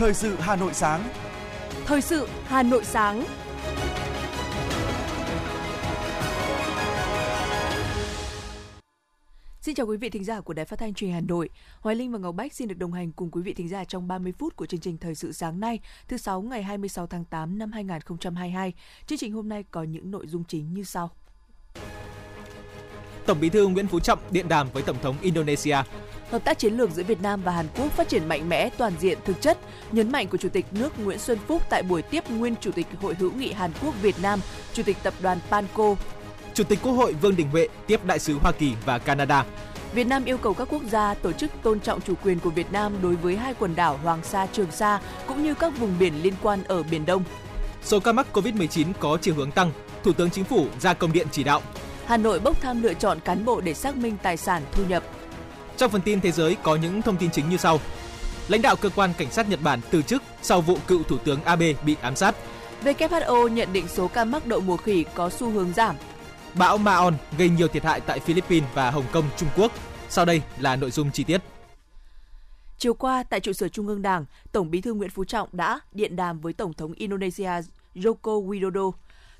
Thời sự Hà Nội sáng. Thời sự Hà Nội sáng. Xin chào quý vị thính giả của Đài Phát thanh Truyền Hà Nội. Hoài Linh và Ngọc Bách xin được đồng hành cùng quý vị thính giả trong 30 phút của chương trình Thời sự sáng nay, thứ sáu ngày 26 tháng 8 năm 2022. Chương trình hôm nay có những nội dung chính như sau. Tổng Bí thư Nguyễn Phú Trọng điện đàm với Tổng thống Indonesia. Hợp tác chiến lược giữa Việt Nam và Hàn Quốc phát triển mạnh mẽ, toàn diện, thực chất, nhấn mạnh của Chủ tịch nước Nguyễn Xuân Phúc tại buổi tiếp nguyên Chủ tịch Hội hữu nghị Hàn Quốc Việt Nam, Chủ tịch Tập đoàn Panco. Chủ tịch Quốc hội Vương Đình Huệ tiếp đại sứ Hoa Kỳ và Canada. Việt Nam yêu cầu các quốc gia tổ chức tôn trọng chủ quyền của Việt Nam đối với hai quần đảo Hoàng Sa, Trường Sa cũng như các vùng biển liên quan ở Biển Đông. Số ca mắc COVID-19 có chiều hướng tăng, Thủ tướng Chính phủ ra công điện chỉ đạo. Hà Nội bốc thăm lựa chọn cán bộ để xác minh tài sản thu nhập. Trong phần tin thế giới có những thông tin chính như sau. Lãnh đạo cơ quan cảnh sát Nhật Bản từ chức sau vụ cựu Thủ tướng Abe bị ám sát. WHO nhận định số ca mắc đậu mùa khỉ có xu hướng giảm. Bão Maon gây nhiều thiệt hại tại Philippines và Hồng Kông, Trung Quốc. Sau đây là nội dung chi tiết. Chiều qua, tại trụ sở Trung ương Đảng, Tổng bí thư Nguyễn Phú Trọng đã điện đàm với Tổng thống Indonesia Joko Widodo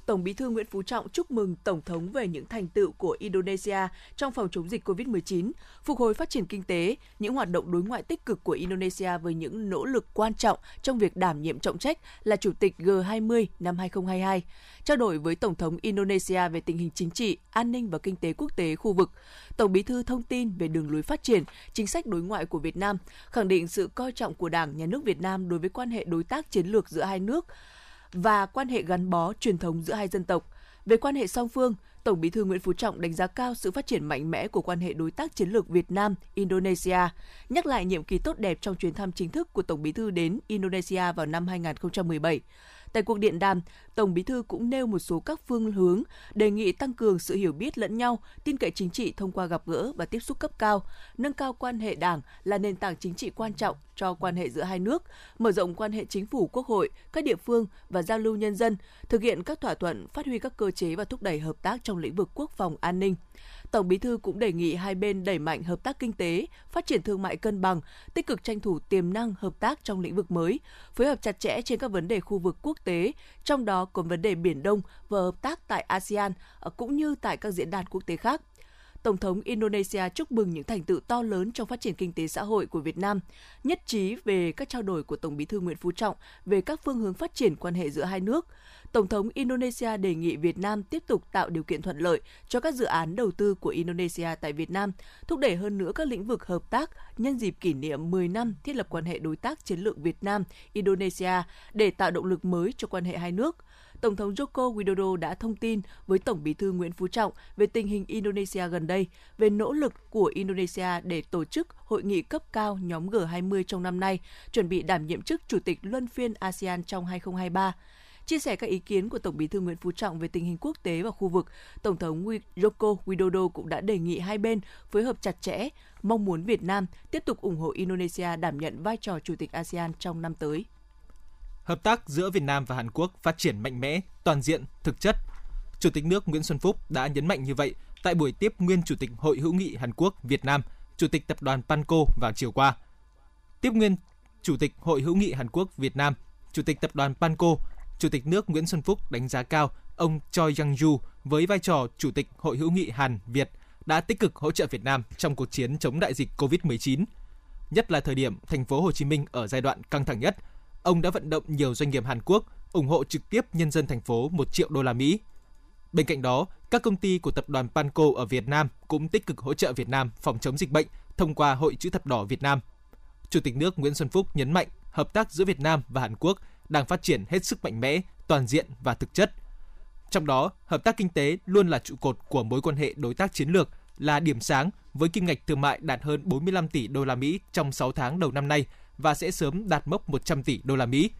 Tổng Bí thư Nguyễn Phú Trọng chúc mừng Tổng thống về những thành tựu của Indonesia trong phòng chống dịch COVID-19, phục hồi phát triển kinh tế, những hoạt động đối ngoại tích cực của Indonesia với những nỗ lực quan trọng trong việc đảm nhiệm trọng trách là Chủ tịch G20 năm 2022. Trao đổi với Tổng thống Indonesia về tình hình chính trị, an ninh và kinh tế quốc tế khu vực, Tổng Bí thư thông tin về đường lối phát triển, chính sách đối ngoại của Việt Nam, khẳng định sự coi trọng của Đảng, Nhà nước Việt Nam đối với quan hệ đối tác chiến lược giữa hai nước, và quan hệ gắn bó truyền thống giữa hai dân tộc. Về quan hệ song phương, Tổng Bí thư Nguyễn Phú Trọng đánh giá cao sự phát triển mạnh mẽ của quan hệ đối tác chiến lược Việt Nam Indonesia, nhắc lại nhiệm kỳ tốt đẹp trong chuyến thăm chính thức của Tổng Bí thư đến Indonesia vào năm 2017. Tại cuộc điện đàm, Tổng Bí thư cũng nêu một số các phương hướng đề nghị tăng cường sự hiểu biết lẫn nhau, tin cậy chính trị thông qua gặp gỡ và tiếp xúc cấp cao, nâng cao quan hệ Đảng là nền tảng chính trị quan trọng cho quan hệ giữa hai nước, mở rộng quan hệ chính phủ quốc hội, các địa phương và giao lưu nhân dân, thực hiện các thỏa thuận, phát huy các cơ chế và thúc đẩy hợp tác trong lĩnh vực quốc phòng an ninh. Tổng Bí thư cũng đề nghị hai bên đẩy mạnh hợp tác kinh tế, phát triển thương mại cân bằng, tích cực tranh thủ tiềm năng hợp tác trong lĩnh vực mới, phối hợp chặt chẽ trên các vấn đề khu vực quốc tế, trong đó có vấn đề Biển Đông và hợp tác tại ASEAN à, cũng như tại các diễn đàn quốc tế khác. Tổng thống Indonesia chúc mừng những thành tựu to lớn trong phát triển kinh tế xã hội của Việt Nam, nhất trí về các trao đổi của Tổng Bí thư Nguyễn Phú Trọng về các phương hướng phát triển quan hệ giữa hai nước. Tổng thống Indonesia đề nghị Việt Nam tiếp tục tạo điều kiện thuận lợi cho các dự án đầu tư của Indonesia tại Việt Nam, thúc đẩy hơn nữa các lĩnh vực hợp tác nhân dịp kỷ niệm 10 năm thiết lập quan hệ đối tác chiến lược Việt Nam Indonesia để tạo động lực mới cho quan hệ hai nước. Tổng thống Joko Widodo đã thông tin với Tổng Bí thư Nguyễn Phú Trọng về tình hình Indonesia gần đây, về nỗ lực của Indonesia để tổ chức hội nghị cấp cao nhóm G20 trong năm nay, chuẩn bị đảm nhiệm chức Chủ tịch Luân phiên ASEAN trong 2023. Chia sẻ các ý kiến của Tổng Bí thư Nguyễn Phú Trọng về tình hình quốc tế và khu vực, Tổng thống Joko Widodo cũng đã đề nghị hai bên phối hợp chặt chẽ, mong muốn Việt Nam tiếp tục ủng hộ Indonesia đảm nhận vai trò Chủ tịch ASEAN trong năm tới. Hợp tác giữa Việt Nam và Hàn Quốc phát triển mạnh mẽ, toàn diện, thực chất. Chủ tịch nước Nguyễn Xuân Phúc đã nhấn mạnh như vậy tại buổi tiếp nguyên Chủ tịch Hội hữu nghị Hàn Quốc Việt Nam, Chủ tịch Tập đoàn Panco vào chiều qua. Tiếp nguyên Chủ tịch Hội hữu nghị Hàn Quốc Việt Nam, Chủ tịch Tập đoàn Panco Chủ tịch nước Nguyễn Xuân Phúc đánh giá cao ông Choi Yang-ju với vai trò Chủ tịch Hội hữu nghị Hàn Việt đã tích cực hỗ trợ Việt Nam trong cuộc chiến chống đại dịch COVID-19. Nhất là thời điểm thành phố Hồ Chí Minh ở giai đoạn căng thẳng nhất, ông đã vận động nhiều doanh nghiệp Hàn Quốc ủng hộ trực tiếp nhân dân thành phố 1 triệu đô la Mỹ. Bên cạnh đó, các công ty của tập đoàn Panco ở Việt Nam cũng tích cực hỗ trợ Việt Nam phòng chống dịch bệnh thông qua Hội chữ thập đỏ Việt Nam. Chủ tịch nước Nguyễn Xuân Phúc nhấn mạnh hợp tác giữa Việt Nam và Hàn Quốc đang phát triển hết sức mạnh mẽ, toàn diện và thực chất. Trong đó, hợp tác kinh tế luôn là trụ cột của mối quan hệ đối tác chiến lược, là điểm sáng với kim ngạch thương mại đạt hơn 45 tỷ đô la Mỹ trong 6 tháng đầu năm nay và sẽ sớm đạt mốc 100 tỷ đô la Mỹ.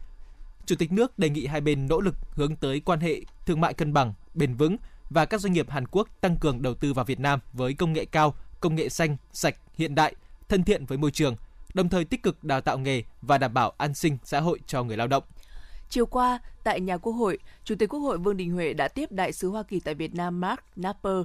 Chủ tịch nước đề nghị hai bên nỗ lực hướng tới quan hệ thương mại cân bằng, bền vững và các doanh nghiệp Hàn Quốc tăng cường đầu tư vào Việt Nam với công nghệ cao, công nghệ xanh, sạch, hiện đại, thân thiện với môi trường, đồng thời tích cực đào tạo nghề và đảm bảo an sinh xã hội cho người lao động. Chiều qua, tại nhà Quốc hội, Chủ tịch Quốc hội Vương Đình Huệ đã tiếp đại sứ Hoa Kỳ tại Việt Nam Mark Napper.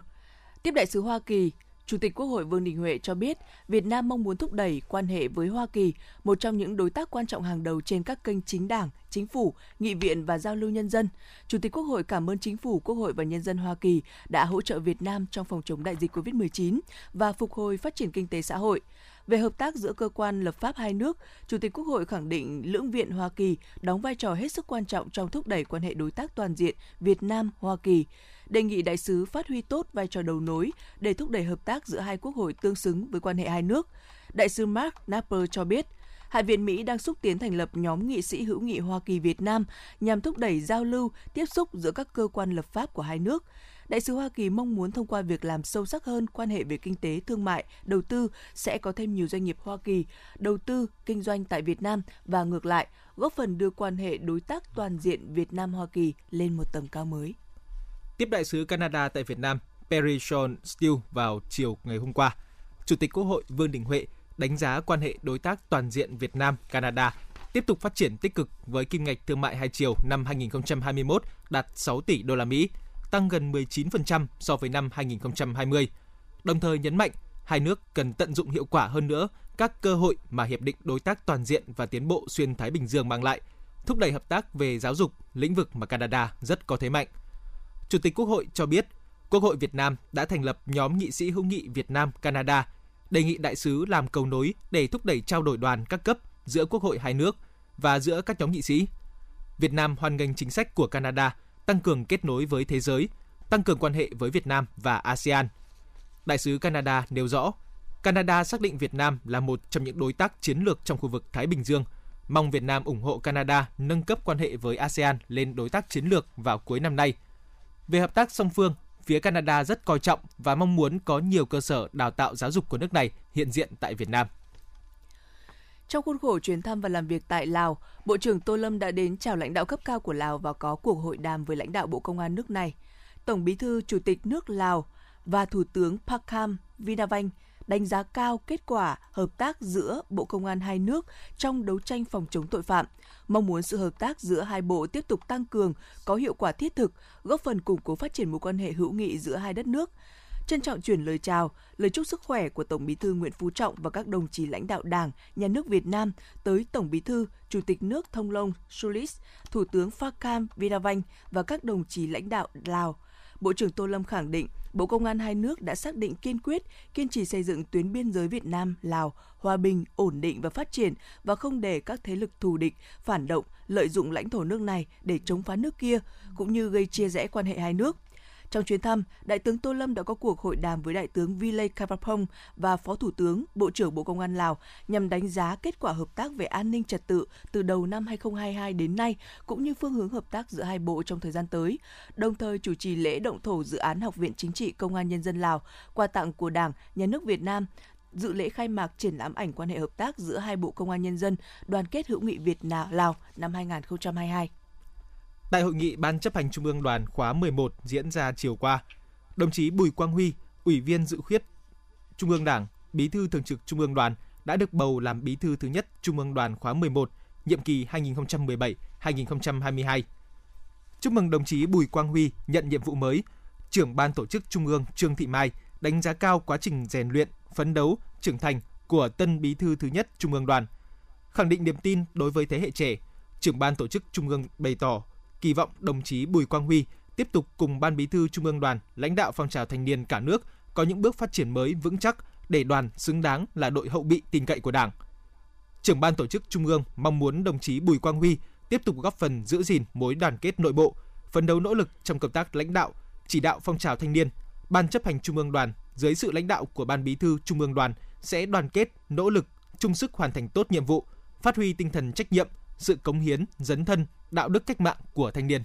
Tiếp đại sứ Hoa Kỳ, Chủ tịch Quốc hội Vương Đình Huệ cho biết, Việt Nam mong muốn thúc đẩy quan hệ với Hoa Kỳ, một trong những đối tác quan trọng hàng đầu trên các kênh chính đảng, chính phủ, nghị viện và giao lưu nhân dân. Chủ tịch Quốc hội cảm ơn chính phủ, Quốc hội và nhân dân Hoa Kỳ đã hỗ trợ Việt Nam trong phòng chống đại dịch COVID-19 và phục hồi phát triển kinh tế xã hội. Về hợp tác giữa cơ quan lập pháp hai nước, Chủ tịch Quốc hội khẳng định lưỡng viện Hoa Kỳ đóng vai trò hết sức quan trọng trong thúc đẩy quan hệ đối tác toàn diện Việt Nam Hoa Kỳ đề nghị đại sứ phát huy tốt vai trò đầu nối để thúc đẩy hợp tác giữa hai quốc hội tương xứng với quan hệ hai nước. Đại sứ Mark Napper cho biết, Hạ viện Mỹ đang xúc tiến thành lập nhóm nghị sĩ hữu nghị Hoa Kỳ Việt Nam nhằm thúc đẩy giao lưu, tiếp xúc giữa các cơ quan lập pháp của hai nước. Đại sứ Hoa Kỳ mong muốn thông qua việc làm sâu sắc hơn quan hệ về kinh tế, thương mại, đầu tư sẽ có thêm nhiều doanh nghiệp Hoa Kỳ đầu tư kinh doanh tại Việt Nam và ngược lại, góp phần đưa quan hệ đối tác toàn diện Việt Nam Hoa Kỳ lên một tầm cao mới. Tiếp đại sứ Canada tại Việt Nam Perry Sean Steele vào chiều ngày hôm qua, Chủ tịch Quốc hội Vương Đình Huệ đánh giá quan hệ đối tác toàn diện Việt Nam Canada tiếp tục phát triển tích cực với kim ngạch thương mại hai chiều năm 2021 đạt 6 tỷ đô la Mỹ, tăng gần 19% so với năm 2020. Đồng thời nhấn mạnh hai nước cần tận dụng hiệu quả hơn nữa các cơ hội mà hiệp định đối tác toàn diện và tiến bộ xuyên Thái Bình Dương mang lại, thúc đẩy hợp tác về giáo dục, lĩnh vực mà Canada rất có thế mạnh. Chủ tịch Quốc hội cho biết, Quốc hội Việt Nam đã thành lập nhóm nghị sĩ hữu nghị Việt Nam Canada, đề nghị đại sứ làm cầu nối để thúc đẩy trao đổi đoàn các cấp giữa Quốc hội hai nước và giữa các nhóm nghị sĩ. Việt Nam hoan nghênh chính sách của Canada tăng cường kết nối với thế giới, tăng cường quan hệ với Việt Nam và ASEAN. Đại sứ Canada nêu rõ, Canada xác định Việt Nam là một trong những đối tác chiến lược trong khu vực Thái Bình Dương, mong Việt Nam ủng hộ Canada nâng cấp quan hệ với ASEAN lên đối tác chiến lược vào cuối năm nay – về hợp tác song phương, phía Canada rất coi trọng và mong muốn có nhiều cơ sở đào tạo giáo dục của nước này hiện diện tại Việt Nam. Trong khuôn khổ chuyến thăm và làm việc tại Lào, Bộ trưởng Tô Lâm đã đến chào lãnh đạo cấp cao của Lào và có cuộc hội đàm với lãnh đạo Bộ Công an nước này. Tổng Bí thư Chủ tịch nước Lào và Thủ tướng Pakham Vinavanh đánh giá cao kết quả hợp tác giữa Bộ Công an hai nước trong đấu tranh phòng chống tội phạm, mong muốn sự hợp tác giữa hai bộ tiếp tục tăng cường, có hiệu quả thiết thực, góp phần củng cố phát triển mối quan hệ hữu nghị giữa hai đất nước. Trân trọng chuyển lời chào, lời chúc sức khỏe của Tổng Bí thư Nguyễn Phú Trọng và các đồng chí lãnh đạo Đảng, Nhà nước Việt Nam tới Tổng Bí thư, Chủ tịch nước Thông Long Sulis, Thủ tướng Phakam Vinavanh và các đồng chí lãnh đạo Lào. Bộ trưởng Tô Lâm khẳng định Bộ Công an hai nước đã xác định kiên quyết, kiên trì xây dựng tuyến biên giới Việt Nam, Lào hòa bình, ổn định và phát triển và không để các thế lực thù địch, phản động lợi dụng lãnh thổ nước này để chống phá nước kia cũng như gây chia rẽ quan hệ hai nước. Trong chuyến thăm, Đại tướng Tô Lâm đã có cuộc hội đàm với Đại tướng Vilay Kapapong và Phó Thủ tướng, Bộ trưởng Bộ Công an Lào nhằm đánh giá kết quả hợp tác về an ninh trật tự từ đầu năm 2022 đến nay, cũng như phương hướng hợp tác giữa hai bộ trong thời gian tới, đồng thời chủ trì lễ động thổ dự án Học viện Chính trị Công an Nhân dân Lào, quà tặng của Đảng, Nhà nước Việt Nam, dự lễ khai mạc triển lãm ảnh quan hệ hợp tác giữa hai bộ công an nhân dân đoàn kết hữu nghị Việt Lào năm 2022. Tại hội nghị Ban chấp hành Trung ương Đoàn khóa 11 diễn ra chiều qua, đồng chí Bùi Quang Huy, Ủy viên dự khuyết Trung ương Đảng, Bí thư Thường trực Trung ương Đoàn đã được bầu làm Bí thư thứ nhất Trung ương Đoàn khóa 11, nhiệm kỳ 2017-2022. Chúc mừng đồng chí Bùi Quang Huy nhận nhiệm vụ mới, trưởng ban tổ chức Trung ương Trương Thị Mai đánh giá cao quá trình rèn luyện, phấn đấu, trưởng thành của tân Bí thư thứ nhất Trung ương Đoàn. Khẳng định niềm tin đối với thế hệ trẻ, trưởng ban tổ chức Trung ương bày tỏ kỳ vọng đồng chí Bùi Quang Huy tiếp tục cùng Ban Bí thư Trung ương Đoàn, lãnh đạo phong trào thanh niên cả nước có những bước phát triển mới vững chắc để đoàn xứng đáng là đội hậu bị tin cậy của Đảng. Trưởng ban tổ chức Trung ương mong muốn đồng chí Bùi Quang Huy tiếp tục góp phần giữ gìn mối đoàn kết nội bộ, phấn đấu nỗ lực trong công tác lãnh đạo, chỉ đạo phong trào thanh niên. Ban chấp hành Trung ương Đoàn dưới sự lãnh đạo của Ban Bí thư Trung ương Đoàn sẽ đoàn kết, nỗ lực, chung sức hoàn thành tốt nhiệm vụ, phát huy tinh thần trách nhiệm, sự cống hiến, dấn thân, đạo đức cách mạng của thanh niên.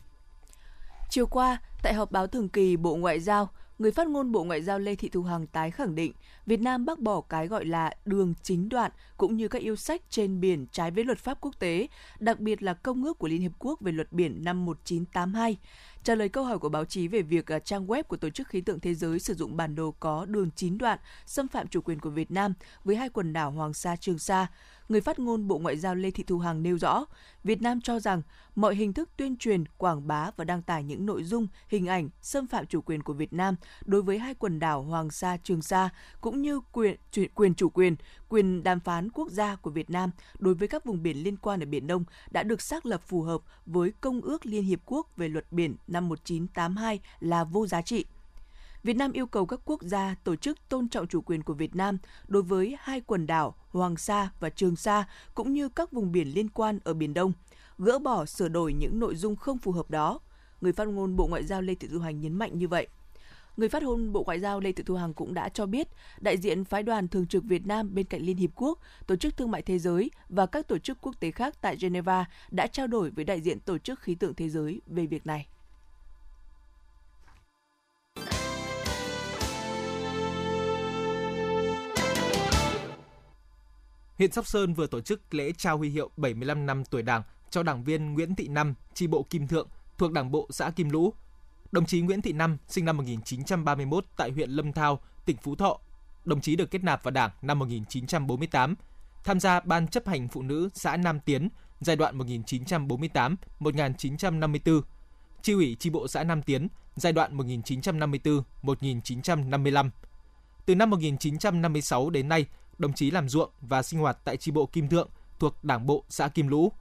Chiều qua, tại họp báo thường kỳ Bộ Ngoại giao, người phát ngôn Bộ Ngoại giao Lê Thị Thu Hằng tái khẳng định Việt Nam bác bỏ cái gọi là đường chính đoạn cũng như các yêu sách trên biển trái với luật pháp quốc tế, đặc biệt là Công ước của Liên Hiệp Quốc về luật biển năm 1982. Trả lời câu hỏi của báo chí về việc à, trang web của Tổ chức Khí tượng Thế giới sử dụng bản đồ có đường 9 đoạn xâm phạm chủ quyền của Việt Nam với hai quần đảo Hoàng Sa, Trường Sa, người phát ngôn Bộ Ngoại giao Lê Thị Thu Hằng nêu rõ, Việt Nam cho rằng mọi hình thức tuyên truyền, quảng bá và đăng tải những nội dung, hình ảnh xâm phạm chủ quyền của Việt Nam đối với hai quần đảo Hoàng Sa, Trường Sa cũng như quyền quyền chủ quyền, quyền đàm phán quốc gia của Việt Nam đối với các vùng biển liên quan ở Biển Đông đã được xác lập phù hợp với Công ước Liên Hiệp Quốc về luật biển năm 1982 là vô giá trị. Việt Nam yêu cầu các quốc gia tổ chức tôn trọng chủ quyền của Việt Nam đối với hai quần đảo Hoàng Sa và Trường Sa cũng như các vùng biển liên quan ở Biển Đông, gỡ bỏ sửa đổi những nội dung không phù hợp đó. Người phát ngôn Bộ Ngoại giao Lê Thị Thu Hằng nhấn mạnh như vậy. Người phát ngôn Bộ Ngoại giao Lê Thị Thu Hằng cũng đã cho biết, đại diện phái đoàn thường trực Việt Nam bên cạnh Liên Hiệp Quốc, Tổ chức Thương mại Thế giới và các tổ chức quốc tế khác tại Geneva đã trao đổi với đại diện Tổ chức Khí tượng Thế giới về việc này. Huyện Sóc Sơn vừa tổ chức lễ trao huy hiệu 75 năm tuổi Đảng cho đảng viên Nguyễn Thị Năm, chi bộ Kim Thượng thuộc Đảng bộ xã Kim Lũ. Đồng chí Nguyễn Thị Năm sinh năm 1931 tại huyện Lâm Thao, tỉnh Phú Thọ. Đồng chí được kết nạp vào Đảng năm 1948, tham gia ban chấp hành phụ nữ xã Nam Tiến giai đoạn 1948-1954, chi ủy chi bộ xã Nam Tiến giai đoạn 1954-1955. Từ năm 1956 đến nay, đồng chí làm ruộng và sinh hoạt tại chi bộ Kim Thượng thuộc Đảng bộ xã Kim Lũ.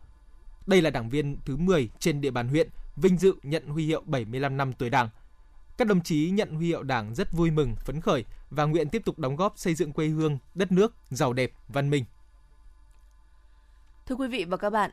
Đây là đảng viên thứ 10 trên địa bàn huyện vinh dự nhận huy hiệu 75 năm tuổi Đảng. Các đồng chí nhận huy hiệu Đảng rất vui mừng, phấn khởi và nguyện tiếp tục đóng góp xây dựng quê hương, đất nước giàu đẹp, văn minh. Thưa quý vị và các bạn,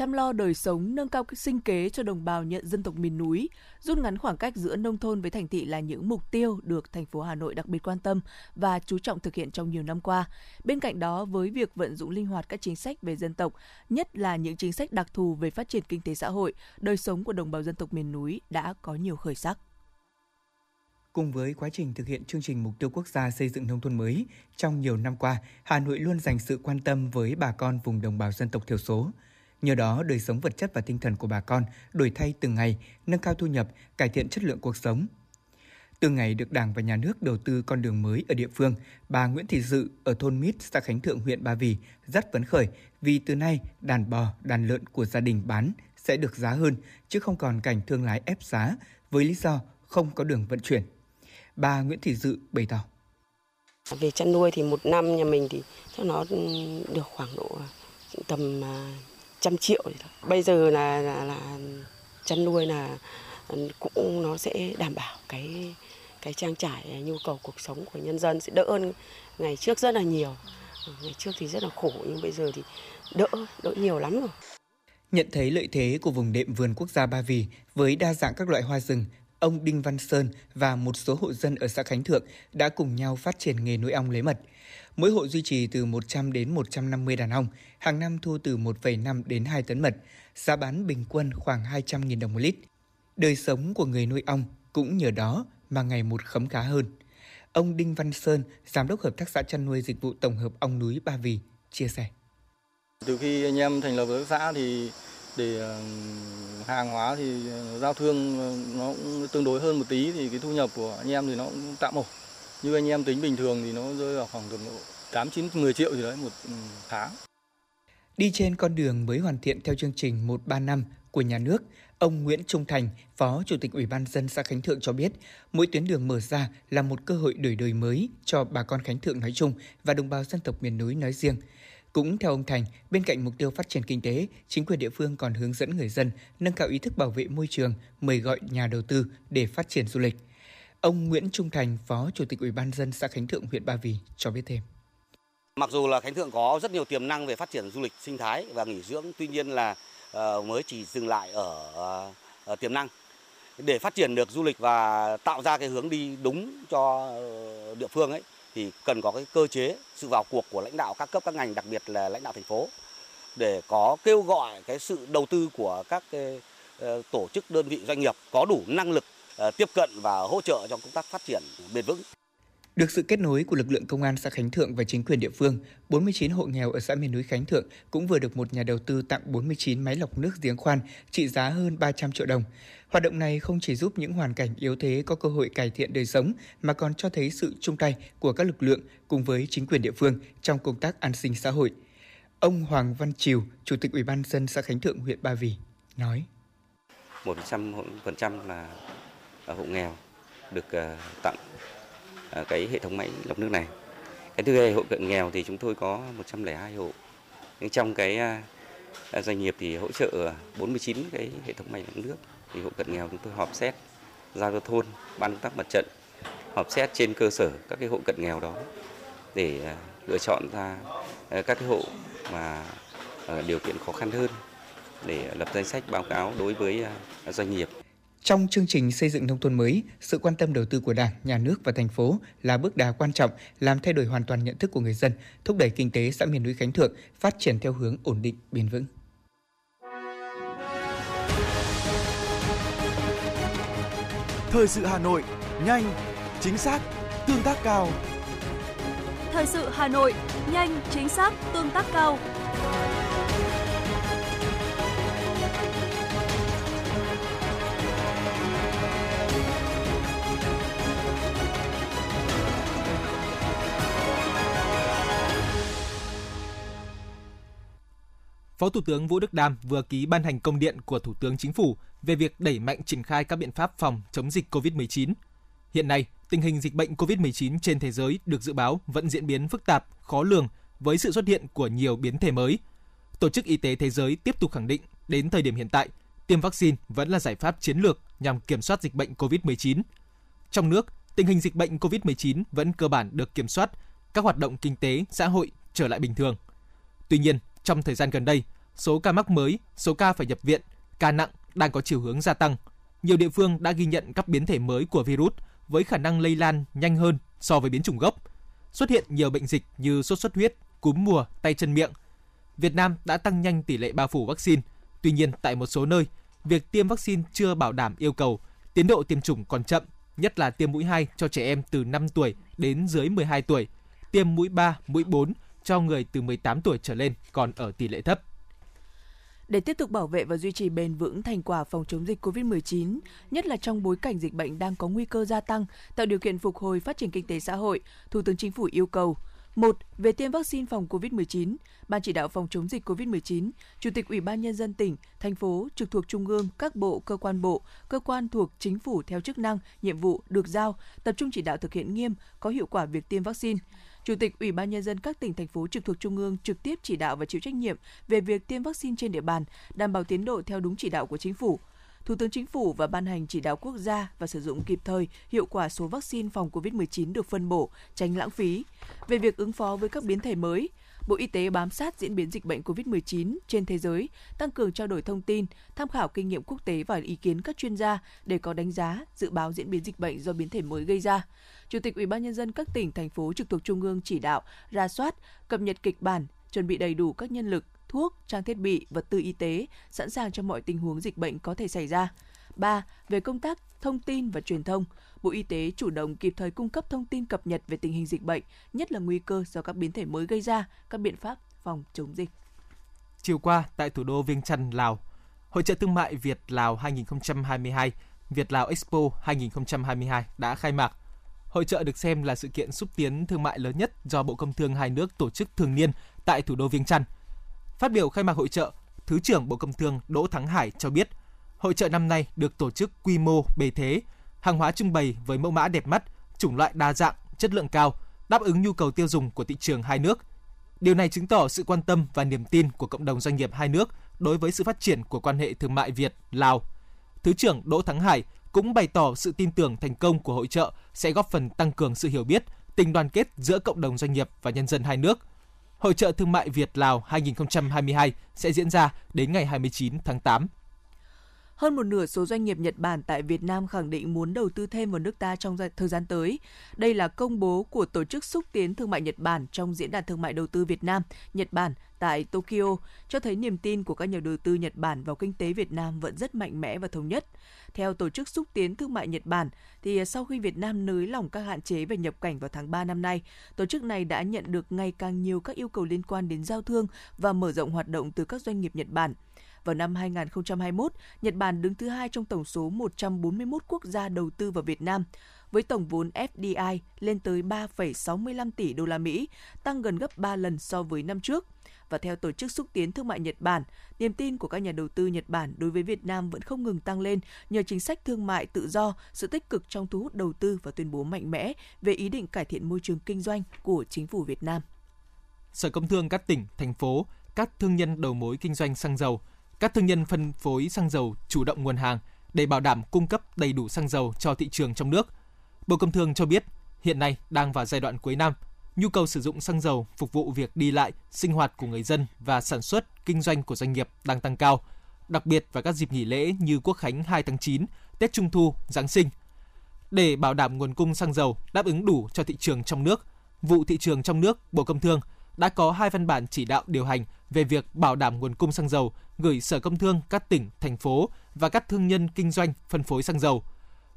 chăm lo đời sống, nâng cao sinh kế cho đồng bào nhận dân tộc miền núi, rút ngắn khoảng cách giữa nông thôn với thành thị là những mục tiêu được thành phố Hà Nội đặc biệt quan tâm và chú trọng thực hiện trong nhiều năm qua. Bên cạnh đó, với việc vận dụng linh hoạt các chính sách về dân tộc, nhất là những chính sách đặc thù về phát triển kinh tế xã hội, đời sống của đồng bào dân tộc miền núi đã có nhiều khởi sắc. Cùng với quá trình thực hiện chương trình mục tiêu quốc gia xây dựng nông thôn mới, trong nhiều năm qua, Hà Nội luôn dành sự quan tâm với bà con vùng đồng bào dân tộc thiểu số. Nhờ đó, đời sống vật chất và tinh thần của bà con đổi thay từng ngày, nâng cao thu nhập, cải thiện chất lượng cuộc sống. Từ ngày được Đảng và Nhà nước đầu tư con đường mới ở địa phương, bà Nguyễn Thị Dự ở thôn Mít, xã Khánh Thượng, huyện Ba Vì rất phấn khởi vì từ nay đàn bò, đàn lợn của gia đình bán sẽ được giá hơn chứ không còn cảnh thương lái ép giá với lý do không có đường vận chuyển. Bà Nguyễn Thị Dự bày tỏ. Về chăn nuôi thì một năm nhà mình thì cho nó được khoảng độ tầm à, trăm triệu. Bây giờ là, là, là chăn nuôi là ừ, cũng nó sẽ đảm bảo cái cái trang trải nhu cầu cuộc sống của nhân dân sẽ đỡ hơn ngày trước rất là nhiều. Ừ, ngày trước thì rất là khổ nhưng bây giờ thì đỡ đỡ nhiều lắm rồi. Nhận thấy lợi thế của vùng đệm vườn quốc gia Ba Vì với đa dạng các loại hoa rừng, ông Đinh Văn Sơn và một số hộ dân ở xã Khánh Thượng đã cùng nhau phát triển nghề nuôi ong lấy mật. Mỗi hộ duy trì từ 100 đến 150 đàn ong, hàng năm thu từ 1,5 đến 2 tấn mật, giá bán bình quân khoảng 200.000 đồng một lít. Đời sống của người nuôi ong cũng nhờ đó mà ngày một khấm khá hơn. Ông Đinh Văn Sơn, Giám đốc Hợp tác xã chăn nuôi dịch vụ tổng hợp ong núi Ba Vì, chia sẻ. Từ khi anh em thành lập hợp tác xã thì để ờ, hàng hóa thì giao thương ờ, nó cũng tương đối hơn một tí thì cái thu nhập của anh em thì nó cũng tạm ổn. Như anh em tính bình thường thì nó rơi vào khoảng tầm 8 9 10 triệu gì đấy một ừ, tháng. Đi trên con đường mới hoàn thiện theo chương trình 135 của nhà nước, ông Nguyễn Trung Thành, Phó Chủ tịch Ủy ban dân xã Khánh Thượng cho biết, mỗi tuyến đường mở ra là một cơ hội đổi đời mới cho bà con Khánh Thượng nói chung và đồng bào dân tộc miền núi nói riêng. Cũng theo ông Thành, bên cạnh mục tiêu phát triển kinh tế, chính quyền địa phương còn hướng dẫn người dân nâng cao ý thức bảo vệ môi trường, mời gọi nhà đầu tư để phát triển du lịch. Ông Nguyễn Trung Thành, Phó Chủ tịch Ủy ban dân xã Khánh Thượng, huyện Ba Vì cho biết thêm. Mặc dù là Khánh Thượng có rất nhiều tiềm năng về phát triển du lịch sinh thái và nghỉ dưỡng, tuy nhiên là ờ, mới chỉ dừng lại ở, ở tiềm năng. Để phát triển được du lịch và tạo ra cái hướng đi đúng cho ờ, địa phương ấy thì cần có cái cơ chế sự vào cuộc của lãnh đạo các cấp các ngành đặc biệt là lãnh đạo thành phố để có kêu gọi cái sự đầu tư của các cái, tổ chức đơn vị doanh nghiệp có đủ năng lực tiếp cận và hỗ trợ trong công tác phát triển bền vững. Được sự kết nối của lực lượng công an xã Khánh Thượng và chính quyền địa phương, 49 hộ nghèo ở xã miền núi Khánh Thượng cũng vừa được một nhà đầu tư tặng 49 máy lọc nước giếng khoan trị giá hơn 300 triệu đồng. Hoạt động này không chỉ giúp những hoàn cảnh yếu thế có cơ hội cải thiện đời sống mà còn cho thấy sự chung tay của các lực lượng cùng với chính quyền địa phương trong công tác an sinh xã hội. Ông Hoàng Văn Triều, Chủ tịch Ủy ban dân xã Khánh Thượng, huyện Ba Vì nói: 100% là hộ nghèo được ờ, tặng ờ, cái hệ thống máy lọc nước này. Cái thứ hai, hộ cận nghèo thì chúng tôi có 102 hộ. Nhưng trong cái ờ, doanh nghiệp thì hỗ trợ 49 cái hệ thống máy lọc nước thì hộ cận nghèo chúng tôi họp xét giao cho thôn, ban công tác mặt trận, họp xét trên cơ sở các cái hộ cận nghèo đó để lựa chọn ra các cái hộ mà điều kiện khó khăn hơn để lập danh sách báo cáo đối với doanh nghiệp trong chương trình xây dựng nông thôn mới, sự quan tâm đầu tư của Đảng, Nhà nước và thành phố là bước đà quan trọng làm thay đổi hoàn toàn nhận thức của người dân, thúc đẩy kinh tế xã miền núi Khánh Thượng phát triển theo hướng ổn định, bền vững. Thời sự Hà Nội, nhanh, chính xác, tương tác cao. Thời sự Hà Nội, nhanh, chính xác, tương tác cao. Phó Thủ tướng Vũ Đức Đam vừa ký ban hành công điện của Thủ tướng Chính phủ về việc đẩy mạnh triển khai các biện pháp phòng chống dịch COVID-19. Hiện nay, tình hình dịch bệnh COVID-19 trên thế giới được dự báo vẫn diễn biến phức tạp, khó lường với sự xuất hiện của nhiều biến thể mới. Tổ chức Y tế Thế giới tiếp tục khẳng định đến thời điểm hiện tại, tiêm vaccine vẫn là giải pháp chiến lược nhằm kiểm soát dịch bệnh COVID-19. Trong nước, tình hình dịch bệnh COVID-19 vẫn cơ bản được kiểm soát, các hoạt động kinh tế, xã hội trở lại bình thường. Tuy nhiên, trong thời gian gần đây, số ca mắc mới, số ca phải nhập viện, ca nặng đang có chiều hướng gia tăng. Nhiều địa phương đã ghi nhận các biến thể mới của virus với khả năng lây lan nhanh hơn so với biến chủng gốc. Xuất hiện nhiều bệnh dịch như sốt xuất huyết, cúm mùa, tay chân miệng. Việt Nam đã tăng nhanh tỷ lệ bao phủ vaccine. Tuy nhiên, tại một số nơi, việc tiêm vaccine chưa bảo đảm yêu cầu, tiến độ tiêm chủng còn chậm, nhất là tiêm mũi 2 cho trẻ em từ 5 tuổi đến dưới 12 tuổi, tiêm mũi 3, mũi 4 cho người từ 18 tuổi trở lên còn ở tỷ lệ thấp. Để tiếp tục bảo vệ và duy trì bền vững thành quả phòng chống dịch COVID-19, nhất là trong bối cảnh dịch bệnh đang có nguy cơ gia tăng, tạo điều kiện phục hồi phát triển kinh tế xã hội, Thủ tướng Chính phủ yêu cầu một Về tiêm vaccine phòng COVID-19, Ban chỉ đạo phòng chống dịch COVID-19, Chủ tịch Ủy ban Nhân dân tỉnh, thành phố, trực thuộc Trung ương, các bộ, cơ quan bộ, cơ quan thuộc chính phủ theo chức năng, nhiệm vụ được giao, tập trung chỉ đạo thực hiện nghiêm, có hiệu quả việc tiêm vaccine Chủ tịch Ủy ban nhân dân các tỉnh thành phố trực thuộc trung ương trực tiếp chỉ đạo và chịu trách nhiệm về việc tiêm vaccine trên địa bàn, đảm bảo tiến độ theo đúng chỉ đạo của chính phủ. Thủ tướng Chính phủ và ban hành chỉ đạo quốc gia và sử dụng kịp thời, hiệu quả số vaccine phòng COVID-19 được phân bổ, tránh lãng phí. Về việc ứng phó với các biến thể mới, Bộ Y tế bám sát diễn biến dịch bệnh COVID-19 trên thế giới, tăng cường trao đổi thông tin, tham khảo kinh nghiệm quốc tế và ý kiến các chuyên gia để có đánh giá, dự báo diễn biến dịch bệnh do biến thể mới gây ra. Chủ tịch Ủy ban nhân dân các tỉnh thành phố trực thuộc trung ương chỉ đạo ra soát, cập nhật kịch bản, chuẩn bị đầy đủ các nhân lực, thuốc, trang thiết bị, vật tư y tế sẵn sàng cho mọi tình huống dịch bệnh có thể xảy ra. 3. Về công tác thông tin và truyền thông, Bộ Y tế chủ động kịp thời cung cấp thông tin cập nhật về tình hình dịch bệnh, nhất là nguy cơ do các biến thể mới gây ra, các biện pháp phòng chống dịch. Chiều qua tại thủ đô Viêng Chăn, Lào, Hội trợ thương mại Việt Lào 2022, Việt Lào Expo 2022 đã khai mạc Hội trợ được xem là sự kiện xúc tiến thương mại lớn nhất do Bộ Công Thương hai nước tổ chức thường niên tại thủ đô Viêng Chăn. Phát biểu khai mạc hội trợ, Thứ trưởng Bộ Công Thương Đỗ Thắng Hải cho biết, hội trợ năm nay được tổ chức quy mô bề thế, hàng hóa trưng bày với mẫu mã đẹp mắt, chủng loại đa dạng, chất lượng cao, đáp ứng nhu cầu tiêu dùng của thị trường hai nước. Điều này chứng tỏ sự quan tâm và niềm tin của cộng đồng doanh nghiệp hai nước đối với sự phát triển của quan hệ thương mại Việt Lào. Thứ trưởng Đỗ Thắng Hải cũng bày tỏ sự tin tưởng thành công của hội trợ sẽ góp phần tăng cường sự hiểu biết, tình đoàn kết giữa cộng đồng doanh nghiệp và nhân dân hai nước. Hội trợ thương mại Việt Lào 2022 sẽ diễn ra đến ngày 29 tháng 8 hơn một nửa số doanh nghiệp Nhật Bản tại Việt Nam khẳng định muốn đầu tư thêm vào nước ta trong thời gian tới. Đây là công bố của Tổ chức Xúc tiến Thương mại Nhật Bản trong Diễn đàn Thương mại Đầu tư Việt Nam, Nhật Bản tại Tokyo, cho thấy niềm tin của các nhà đầu tư Nhật Bản vào kinh tế Việt Nam vẫn rất mạnh mẽ và thống nhất. Theo Tổ chức Xúc tiến Thương mại Nhật Bản, thì sau khi Việt Nam nới lỏng các hạn chế về nhập cảnh vào tháng 3 năm nay, tổ chức này đã nhận được ngày càng nhiều các yêu cầu liên quan đến giao thương và mở rộng hoạt động từ các doanh nghiệp Nhật Bản. Vào năm 2021, Nhật Bản đứng thứ hai trong tổng số 141 quốc gia đầu tư vào Việt Nam với tổng vốn FDI lên tới 3,65 tỷ đô la Mỹ, tăng gần gấp 3 lần so với năm trước. Và theo Tổ chức Xúc tiến Thương mại Nhật Bản, niềm tin của các nhà đầu tư Nhật Bản đối với Việt Nam vẫn không ngừng tăng lên nhờ chính sách thương mại tự do, sự tích cực trong thu hút đầu tư và tuyên bố mạnh mẽ về ý định cải thiện môi trường kinh doanh của chính phủ Việt Nam. Sở Công Thương các tỉnh, thành phố, các thương nhân đầu mối kinh doanh xăng dầu, các thương nhân phân phối xăng dầu chủ động nguồn hàng để bảo đảm cung cấp đầy đủ xăng dầu cho thị trường trong nước. Bộ Công Thương cho biết, hiện nay đang vào giai đoạn cuối năm, nhu cầu sử dụng xăng dầu phục vụ việc đi lại, sinh hoạt của người dân và sản xuất, kinh doanh của doanh nghiệp đang tăng cao, đặc biệt vào các dịp nghỉ lễ như Quốc khánh 2 tháng 9, Tết Trung thu, Giáng sinh. Để bảo đảm nguồn cung xăng dầu đáp ứng đủ cho thị trường trong nước, vụ thị trường trong nước, Bộ Công Thương đã có hai văn bản chỉ đạo điều hành về việc bảo đảm nguồn cung xăng dầu gửi Sở Công Thương các tỉnh, thành phố và các thương nhân kinh doanh phân phối xăng dầu.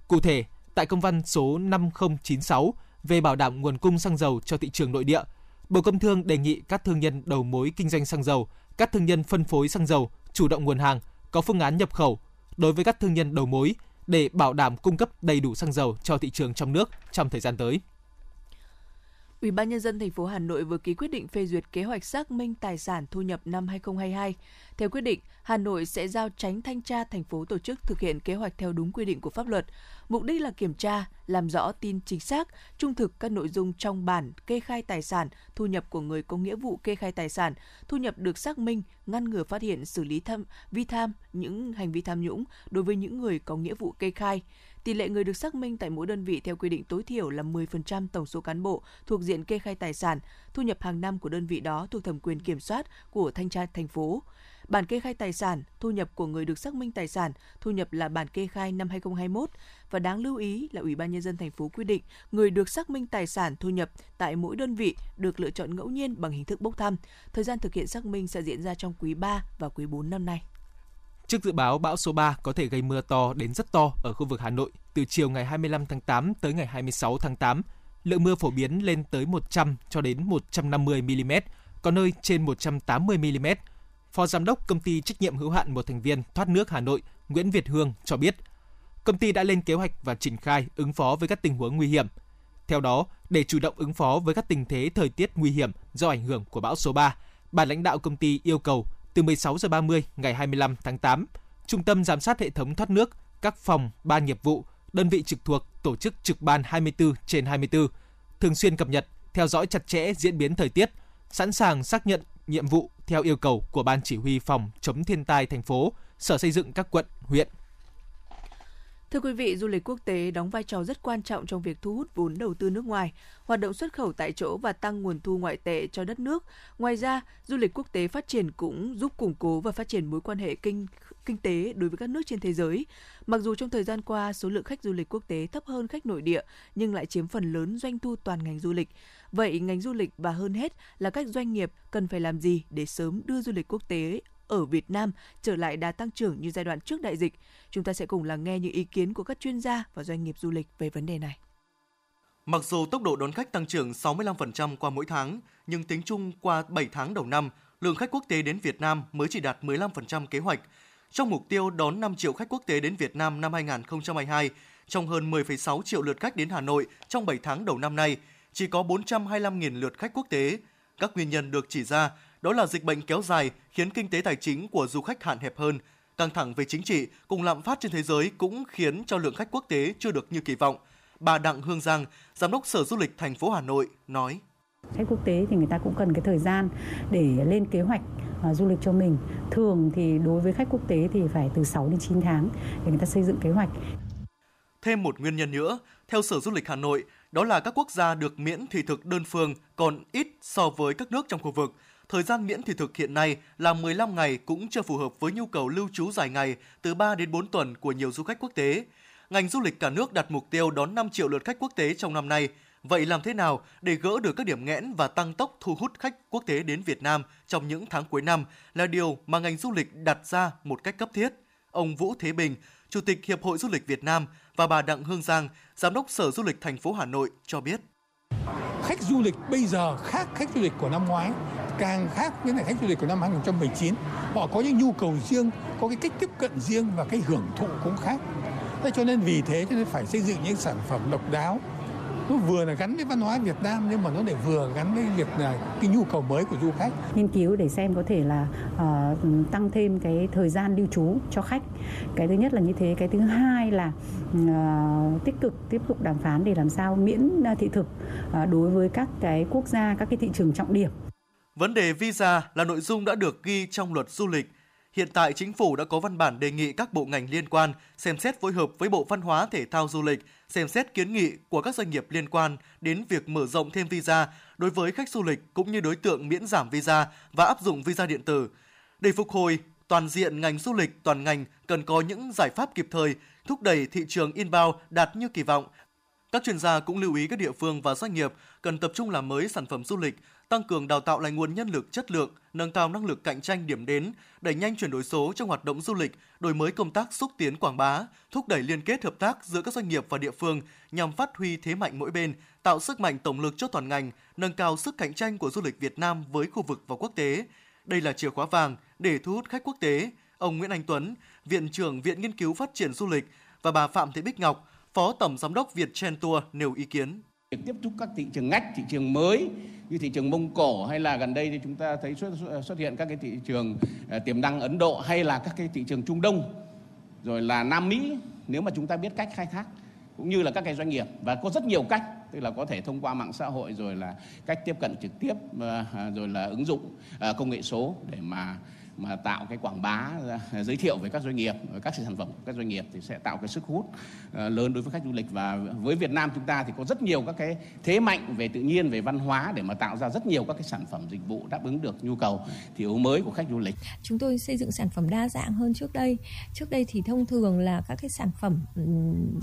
Cụ thể, tại công văn số 5096 về bảo đảm nguồn cung xăng dầu cho thị trường nội địa, Bộ Công Thương đề nghị các thương nhân đầu mối kinh doanh xăng dầu, các thương nhân phân phối xăng dầu chủ động nguồn hàng, có phương án nhập khẩu đối với các thương nhân đầu mối để bảo đảm cung cấp đầy đủ xăng dầu cho thị trường trong nước trong thời gian tới. Ủy ban nhân dân thành phố Hà Nội vừa ký quyết định phê duyệt kế hoạch xác minh tài sản thu nhập năm 2022. Theo quyết định, Hà Nội sẽ giao tránh thanh tra thành phố tổ chức thực hiện kế hoạch theo đúng quy định của pháp luật. Mục đích là kiểm tra, làm rõ tin chính xác, trung thực các nội dung trong bản kê khai tài sản, thu nhập của người có nghĩa vụ kê khai tài sản, thu nhập được xác minh, ngăn ngừa phát hiện xử lý tham vi tham những hành vi tham nhũng đối với những người có nghĩa vụ kê khai Tỷ lệ người được xác minh tại mỗi đơn vị theo quy định tối thiểu là 10% tổng số cán bộ thuộc diện kê khai tài sản, thu nhập hàng năm của đơn vị đó thuộc thẩm quyền kiểm soát của thanh tra thành phố. Bản kê khai tài sản, thu nhập của người được xác minh tài sản, thu nhập là bản kê khai năm 2021 và đáng lưu ý là Ủy ban nhân dân thành phố quy định người được xác minh tài sản thu nhập tại mỗi đơn vị được lựa chọn ngẫu nhiên bằng hình thức bốc thăm. Thời gian thực hiện xác minh sẽ diễn ra trong quý 3 và quý 4 năm nay. Trước dự báo bão số 3 có thể gây mưa to đến rất to ở khu vực Hà Nội từ chiều ngày 25 tháng 8 tới ngày 26 tháng 8. Lượng mưa phổ biến lên tới 100 cho đến 150 mm, có nơi trên 180 mm. Phó giám đốc công ty trách nhiệm hữu hạn một thành viên thoát nước Hà Nội Nguyễn Việt Hương cho biết, công ty đã lên kế hoạch và triển khai ứng phó với các tình huống nguy hiểm. Theo đó, để chủ động ứng phó với các tình thế thời tiết nguy hiểm do ảnh hưởng của bão số 3, bà lãnh đạo công ty yêu cầu từ 16 giờ 30 ngày 25 tháng 8, Trung tâm giám sát hệ thống thoát nước, các phòng, ban nghiệp vụ, đơn vị trực thuộc tổ chức trực ban 24 trên 24, thường xuyên cập nhật, theo dõi chặt chẽ diễn biến thời tiết, sẵn sàng xác nhận nhiệm vụ theo yêu cầu của Ban Chỉ huy phòng chống thiên tai thành phố, Sở Xây dựng các quận, huyện, Thưa quý vị, du lịch quốc tế đóng vai trò rất quan trọng trong việc thu hút vốn đầu tư nước ngoài, hoạt động xuất khẩu tại chỗ và tăng nguồn thu ngoại tệ cho đất nước. Ngoài ra, du lịch quốc tế phát triển cũng giúp củng cố và phát triển mối quan hệ kinh kinh tế đối với các nước trên thế giới. Mặc dù trong thời gian qua số lượng khách du lịch quốc tế thấp hơn khách nội địa nhưng lại chiếm phần lớn doanh thu toàn ngành du lịch. Vậy ngành du lịch và hơn hết là các doanh nghiệp cần phải làm gì để sớm đưa du lịch quốc tế ở Việt Nam trở lại đà tăng trưởng như giai đoạn trước đại dịch. Chúng ta sẽ cùng lắng nghe những ý kiến của các chuyên gia và doanh nghiệp du lịch về vấn đề này. Mặc dù tốc độ đón khách tăng trưởng 65% qua mỗi tháng, nhưng tính chung qua 7 tháng đầu năm, lượng khách quốc tế đến Việt Nam mới chỉ đạt 15% kế hoạch. Trong mục tiêu đón 5 triệu khách quốc tế đến Việt Nam năm 2022, trong hơn 10,6 triệu lượt khách đến Hà Nội trong 7 tháng đầu năm nay, chỉ có 425.000 lượt khách quốc tế. Các nguyên nhân được chỉ ra đó là dịch bệnh kéo dài khiến kinh tế tài chính của du khách hạn hẹp hơn. Căng thẳng về chính trị cùng lạm phát trên thế giới cũng khiến cho lượng khách quốc tế chưa được như kỳ vọng. Bà Đặng Hương Giang, Giám đốc Sở Du lịch thành phố Hà Nội nói. Khách quốc tế thì người ta cũng cần cái thời gian để lên kế hoạch uh, du lịch cho mình. Thường thì đối với khách quốc tế thì phải từ 6 đến 9 tháng để người ta xây dựng kế hoạch. Thêm một nguyên nhân nữa, theo Sở Du lịch Hà Nội, đó là các quốc gia được miễn thị thực đơn phương còn ít so với các nước trong khu vực thời gian miễn thị thực hiện nay là 15 ngày cũng chưa phù hợp với nhu cầu lưu trú dài ngày từ 3 đến 4 tuần của nhiều du khách quốc tế. Ngành du lịch cả nước đặt mục tiêu đón 5 triệu lượt khách quốc tế trong năm nay. Vậy làm thế nào để gỡ được các điểm nghẽn và tăng tốc thu hút khách quốc tế đến Việt Nam trong những tháng cuối năm là điều mà ngành du lịch đặt ra một cách cấp thiết. Ông Vũ Thế Bình, Chủ tịch Hiệp hội Du lịch Việt Nam và bà Đặng Hương Giang, Giám đốc Sở Du lịch thành phố Hà Nội cho biết. Khách du lịch bây giờ khác khách du lịch của năm ngoái, càng khác với lại khách du lịch của năm 2019. Họ có những nhu cầu riêng, có cái cách tiếp cận riêng và cái hưởng thụ cũng khác. Thế cho nên vì thế cho nên phải xây dựng những sản phẩm độc đáo nó vừa là gắn với văn hóa Việt Nam nhưng mà nó lại vừa gắn với việc là cái nhu cầu mới của du khách. Nghiên cứu để xem có thể là uh, tăng thêm cái thời gian lưu trú cho khách. Cái thứ nhất là như thế, cái thứ hai là uh, tích cực tiếp tục đàm phán để làm sao miễn ờ, thị thực uh, đối với các cái quốc gia, các cái thị trường trọng điểm. Vấn đề visa là nội dung đã được ghi trong luật du lịch Hiện tại chính phủ đã có văn bản đề nghị các bộ ngành liên quan xem xét phối hợp với Bộ Văn hóa Thể thao Du lịch, xem xét kiến nghị của các doanh nghiệp liên quan đến việc mở rộng thêm visa đối với khách du lịch cũng như đối tượng miễn giảm visa và áp dụng visa điện tử. Để phục hồi toàn diện ngành du lịch toàn ngành cần có những giải pháp kịp thời, thúc đẩy thị trường inbound đạt như kỳ vọng. Các chuyên gia cũng lưu ý các địa phương và doanh nghiệp cần tập trung làm mới sản phẩm du lịch, tăng cường đào tạo lại nguồn nhân lực chất lượng, nâng cao năng lực cạnh tranh điểm đến, đẩy nhanh chuyển đổi số trong hoạt động du lịch, đổi mới công tác xúc tiến quảng bá, thúc đẩy liên kết hợp tác giữa các doanh nghiệp và địa phương nhằm phát huy thế mạnh mỗi bên, tạo sức mạnh tổng lực cho toàn ngành, nâng cao sức cạnh tranh của du lịch Việt Nam với khu vực và quốc tế. Đây là chìa khóa vàng để thu hút khách quốc tế. Ông Nguyễn Anh Tuấn, Viện trưởng Viện Nghiên cứu Phát triển Du lịch và bà Phạm Thị Bích Ngọc, Phó Tổng Giám đốc Việt Tour nêu ý kiến. Việc tiếp xúc các thị trường ngách, thị trường mới như thị trường Mông Cổ hay là gần đây thì chúng ta thấy xuất, xuất hiện các cái thị trường à, tiềm năng Ấn Độ hay là các cái thị trường Trung Đông rồi là Nam Mỹ nếu mà chúng ta biết cách khai thác cũng như là các cái doanh nghiệp. Và có rất nhiều cách tức là có thể thông qua mạng xã hội rồi là cách tiếp cận trực tiếp à, à, rồi là ứng dụng công nghệ số để mà mà tạo cái quảng bá à, giới thiệu về các doanh nghiệp các sản phẩm của các doanh nghiệp thì sẽ tạo cái sức hút à, lớn đối với khách du lịch và với Việt Nam chúng ta thì có rất nhiều các cái thế mạnh về tự nhiên, về văn hóa để mà tạo ra rất nhiều các cái sản phẩm dịch vụ đáp ứng được nhu cầu thiếu mới của khách du lịch. Chúng tôi xây dựng sản phẩm đa dạng hơn trước đây. Trước đây thì thông thường là các cái sản phẩm ừ,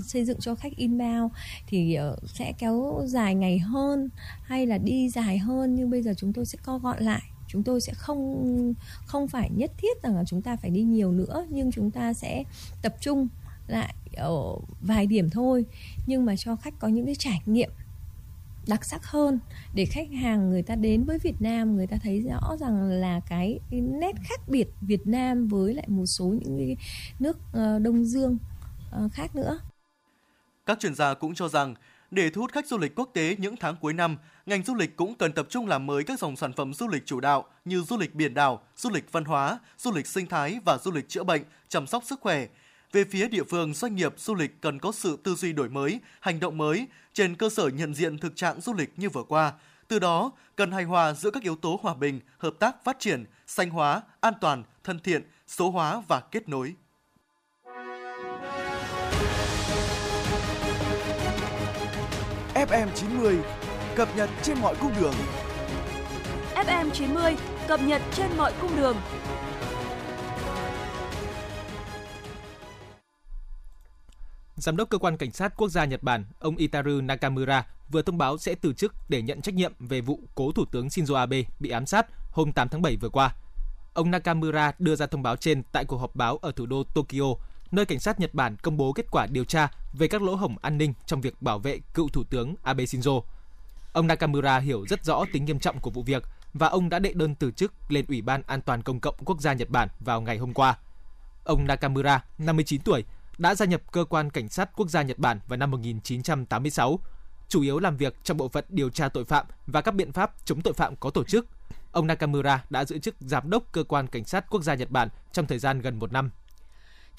xây dựng cho khách inbound thì ờ, sẽ kéo dài ngày hơn hay là đi dài hơn, nhưng bây giờ chúng tôi sẽ co gọn lại chúng tôi sẽ không không phải nhất thiết rằng là chúng ta phải đi nhiều nữa nhưng chúng ta sẽ tập trung lại ở vài điểm thôi nhưng mà cho khách có những cái trải nghiệm đặc sắc hơn để khách hàng người ta đến với Việt Nam người ta thấy rõ rằng là cái, cái nét khác biệt Việt Nam với lại một số những cái nước ờ, Đông Dương ờ, khác nữa. Các chuyên gia cũng cho rằng để thu hút khách du lịch quốc tế những tháng cuối năm, ngành du lịch cũng cần tập trung làm mới các dòng sản phẩm du lịch chủ đạo như du lịch biển đảo, du lịch văn hóa, du lịch sinh thái và du lịch chữa bệnh, chăm sóc sức khỏe. Về phía địa phương, doanh nghiệp du lịch cần có sự tư duy đổi mới, hành động mới trên cơ sở nhận diện thực trạng du lịch như vừa qua. Từ đó, cần hài hòa giữa các yếu tố hòa bình, hợp tác phát triển, xanh hóa, an toàn, thân thiện, số hóa và kết nối. FM 90 cập nhật trên mọi cung đường. FM 90 cập nhật trên mọi cung đường. Giám đốc cơ quan cảnh sát quốc gia Nhật Bản, ông Itaru Nakamura vừa thông báo sẽ từ chức để nhận trách nhiệm về vụ cố thủ tướng Shinzo Abe bị ám sát hôm 8 tháng 7 vừa qua. Ông Nakamura đưa ra thông báo trên tại cuộc họp báo ở thủ đô Tokyo nơi cảnh sát Nhật Bản công bố kết quả điều tra về các lỗ hổng an ninh trong việc bảo vệ cựu thủ tướng Abe Shinzo. Ông Nakamura hiểu rất rõ tính nghiêm trọng của vụ việc và ông đã đệ đơn từ chức lên Ủy ban An toàn Công cộng Quốc gia Nhật Bản vào ngày hôm qua. Ông Nakamura, 59 tuổi, đã gia nhập cơ quan cảnh sát quốc gia Nhật Bản vào năm 1986, chủ yếu làm việc trong bộ phận điều tra tội phạm và các biện pháp chống tội phạm có tổ chức. Ông Nakamura đã giữ chức giám đốc cơ quan cảnh sát quốc gia Nhật Bản trong thời gian gần một năm.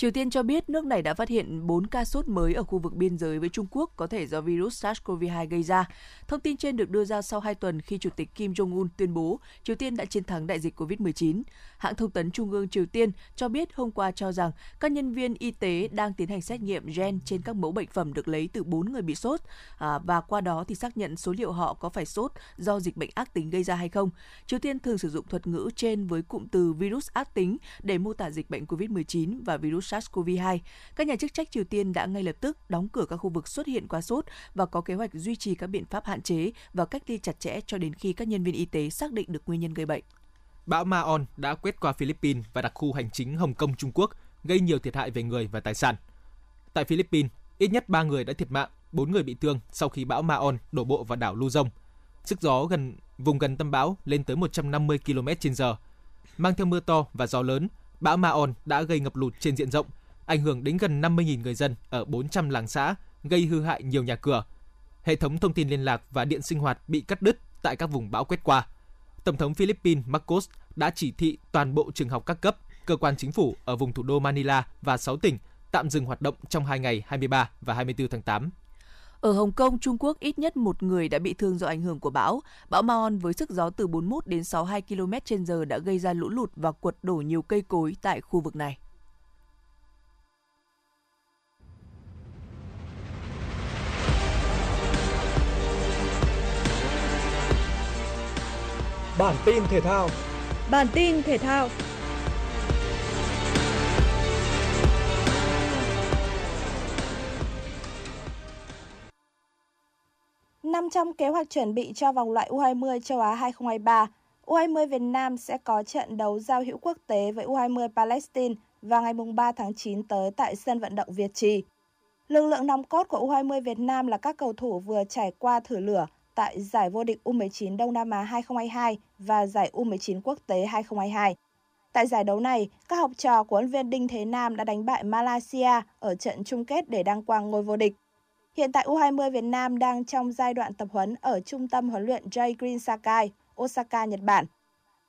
Triều Tiên cho biết nước này đã phát hiện 4 ca sốt mới ở khu vực biên giới với Trung Quốc có thể do virus SARS-CoV-2 gây ra. Thông tin trên được đưa ra sau 2 tuần khi Chủ tịch Kim Jong-un tuyên bố Triều Tiên đã chiến thắng đại dịch COVID-19. Hãng thông tấn Trung ương Triều Tiên cho biết hôm qua cho rằng các nhân viên y tế đang tiến hành xét nghiệm gen trên các mẫu bệnh phẩm được lấy từ 4 người bị sốt à, và qua đó thì xác nhận số liệu họ có phải sốt do dịch bệnh ác tính gây ra hay không. Triều Tiên thường sử dụng thuật ngữ trên với cụm từ virus ác tính để mô tả dịch bệnh COVID-19 và virus SARS-CoV-2. Các nhà chức trách Triều Tiên đã ngay lập tức đóng cửa các khu vực xuất hiện quá sốt và có kế hoạch duy trì các biện pháp hạn chế và cách ly chặt chẽ cho đến khi các nhân viên y tế xác định được nguyên nhân gây bệnh. Bão Ma-on đã quét qua Philippines và đặc khu hành chính Hồng Kông Trung Quốc, gây nhiều thiệt hại về người và tài sản. Tại Philippines, ít nhất 3 người đã thiệt mạng, 4 người bị thương sau khi bão Ma-on đổ bộ vào đảo Luzon. Sức gió gần vùng gần tâm bão lên tới 150 km/h. Mang theo mưa to và gió lớn, bão Ma-on đã gây ngập lụt trên diện rộng, ảnh hưởng đến gần 50.000 người dân ở 400 làng xã, gây hư hại nhiều nhà cửa. Hệ thống thông tin liên lạc và điện sinh hoạt bị cắt đứt tại các vùng bão quét qua. Tổng thống Philippines Marcos đã chỉ thị toàn bộ trường học các cấp, cơ quan chính phủ ở vùng thủ đô Manila và 6 tỉnh tạm dừng hoạt động trong 2 ngày 23 và 24 tháng 8. Ở Hồng Kông, Trung Quốc ít nhất một người đã bị thương do ảnh hưởng của bão. Bão Maon với sức gió từ 41 đến 62 km h đã gây ra lũ lụt và quật đổ nhiều cây cối tại khu vực này. Bản tin thể thao Bản tin thể thao Nằm trong kế hoạch chuẩn bị cho vòng loại U20 châu Á 2023, U20 Việt Nam sẽ có trận đấu giao hữu quốc tế với U20 Palestine vào ngày 3 tháng 9 tới tại sân vận động Việt Trì. Lực lượng nòng cốt của U20 Việt Nam là các cầu thủ vừa trải qua thử lửa tại giải vô địch U19 Đông Nam Á 2022 và giải U19 quốc tế 2022. Tại giải đấu này, các học trò của huấn viên Đinh Thế Nam đã đánh bại Malaysia ở trận chung kết để đăng quang ngôi vô địch. Hiện tại U20 Việt Nam đang trong giai đoạn tập huấn ở trung tâm huấn luyện J Green Sakai, Osaka, Nhật Bản.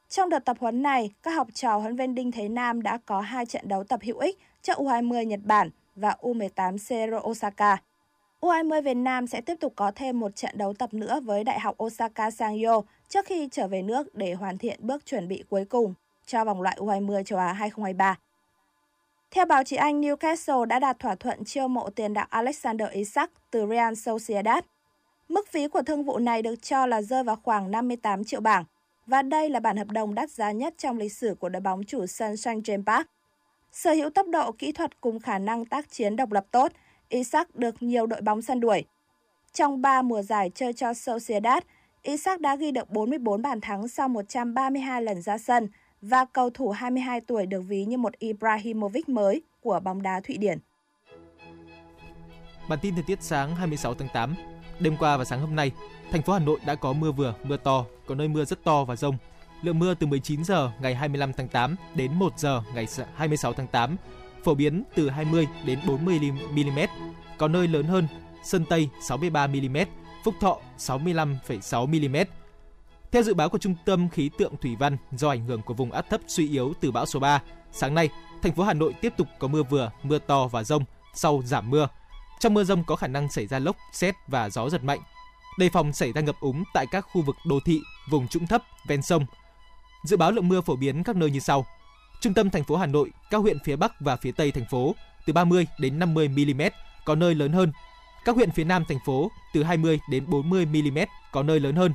Trong đợt tập huấn này, các học trò huấn viên Đinh Thế Nam đã có hai trận đấu tập hữu ích cho U20 Nhật Bản và U18 Seiro Osaka. U20 Việt Nam sẽ tiếp tục có thêm một trận đấu tập nữa với Đại học Osaka Sangyo trước khi trở về nước để hoàn thiện bước chuẩn bị cuối cùng cho vòng loại U20 châu Á 2023. Theo báo chí Anh, Newcastle đã đạt thỏa thuận chiêu mộ tiền đạo Alexander Isak từ Real Sociedad. Mức phí của thương vụ này được cho là rơi vào khoảng 58 triệu bảng, và đây là bản hợp đồng đắt giá nhất trong lịch sử của đội bóng chủ sân St. James Park. Sở hữu tốc độ kỹ thuật cùng khả năng tác chiến độc lập tốt, Isak được nhiều đội bóng săn đuổi. Trong 3 mùa giải chơi cho Sociedad, Isak đã ghi được 44 bàn thắng sau 132 lần ra sân và cầu thủ 22 tuổi được ví như một Ibrahimovic mới của bóng đá Thụy Điển. Bản tin thời tiết sáng 26 tháng 8. Đêm qua và sáng hôm nay, thành phố Hà Nội đã có mưa vừa, mưa to, có nơi mưa rất to và rông. Lượng mưa từ 19 giờ ngày 25 tháng 8 đến 1 giờ ngày 26 tháng 8 phổ biến từ 20 đến 40 mm, có nơi lớn hơn, Sơn Tây 63 mm, Phúc Thọ 65,6 mm. Theo dự báo của Trung tâm Khí tượng Thủy văn, do ảnh hưởng của vùng áp thấp suy yếu từ bão số 3, sáng nay, thành phố Hà Nội tiếp tục có mưa vừa, mưa to và rông, sau giảm mưa. Trong mưa rông có khả năng xảy ra lốc, xét và gió giật mạnh. Đề phòng xảy ra ngập úng tại các khu vực đô thị, vùng trũng thấp, ven sông. Dự báo lượng mưa phổ biến các nơi như sau: Trung tâm thành phố Hà Nội, các huyện phía Bắc và phía Tây thành phố từ 30 đến 50 mm, có nơi lớn hơn. Các huyện phía Nam thành phố từ 20 đến 40 mm, có nơi lớn hơn.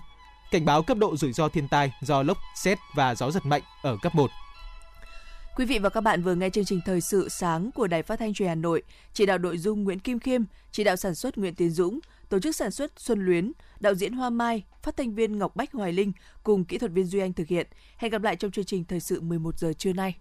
Cảnh báo cấp độ rủi ro thiên tai do lốc, xét và gió giật mạnh ở cấp 1. Quý vị và các bạn vừa nghe chương trình thời sự sáng của Đài Phát thanh Truyền Hà Nội, chỉ đạo nội dung Nguyễn Kim Khiêm, chỉ đạo sản xuất Nguyễn Tiến Dũng, tổ chức sản xuất Xuân Luyến, đạo diễn Hoa Mai, phát thanh viên Ngọc Bách Hoài Linh cùng kỹ thuật viên Duy Anh thực hiện. Hẹn gặp lại trong chương trình thời sự 11 giờ trưa nay.